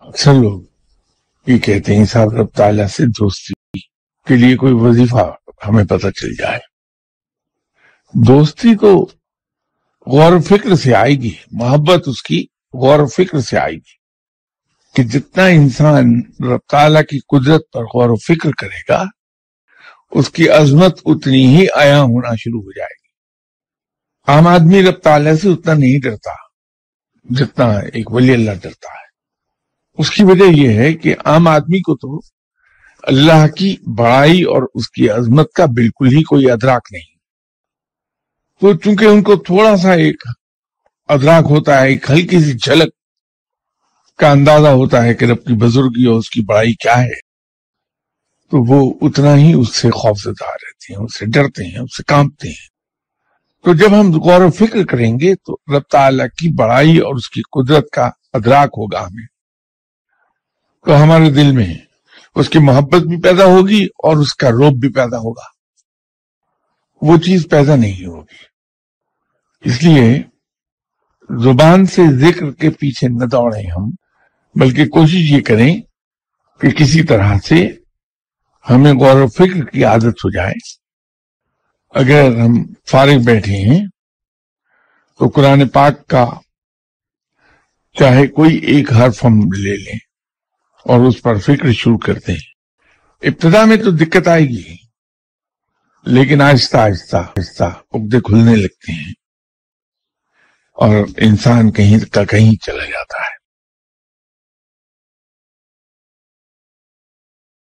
اکثر لوگ یہ کہتے ہیں، صاحب، رب تعالیٰ سے دوستی کے لیے کوئی وظیفہ ہمیں پتہ چل جائے۔ دوستی تو غور و فکر سے آئے گی، محبت اس کی غور و فکر سے آئے گی کہ جتنا انسان رب تعالیٰ کی قدرت پر غور و فکر کرے گا، اس کی عظمت اتنی ہی آیا ہونا شروع ہو جائے گی۔ عام آدمی رب تعالیٰ سے اتنا نہیں ڈرتا جتنا ایک ولی اللہ ڈرتا ہے۔ اس کی وجہ یہ ہے کہ عام آدمی کو تو اللہ کی بڑائی اور اس کی عظمت کا بالکل ہی کوئی ادراک نہیں۔ تو چونکہ ان کو تھوڑا سا ایک ادراک ہوتا ہے، ایک ہلکی سی جھلک کا اندازہ ہوتا ہے کہ رب کی بزرگی اور اس کی بڑائی کیا ہے، تو وہ اتنا ہی اس سے خوف زدہ رہتے ہیں، اس سے ڈرتے ہیں، اس سے کانپتے ہیں۔ تو جب ہم غور و فکر کریں گے تو رب تعالیٰ کی بڑائی اور اس کی قدرت کا ادراک ہوگا ہمیں۔ تو ہمارے دل میں اس کی محبت بھی پیدا ہوگی اور اس کا روب بھی پیدا ہوگا۔ وہ چیز پیدا نہیں ہوگی۔ اس لیے زبان سے ذکر کے پیچھے نہ دوڑیں ہم، بلکہ کوشش یہ کریں کہ کسی طرح سے ہمیں غور و فکر کی عادت ہو جائے۔ اگر ہم فارغ بیٹھے ہیں تو قرآن پاک کا چاہے کوئی ایک حرف ہم لے لیں۔ اور اس پر فکر شروع کرتے ہیں ابتدا میں تو دقت آئے گی، لیکن آہستہ آہستہ آہستہ عقدے کھلنے لگتے ہیں اور انسان کہیں کا کہیں چلا جاتا ہے۔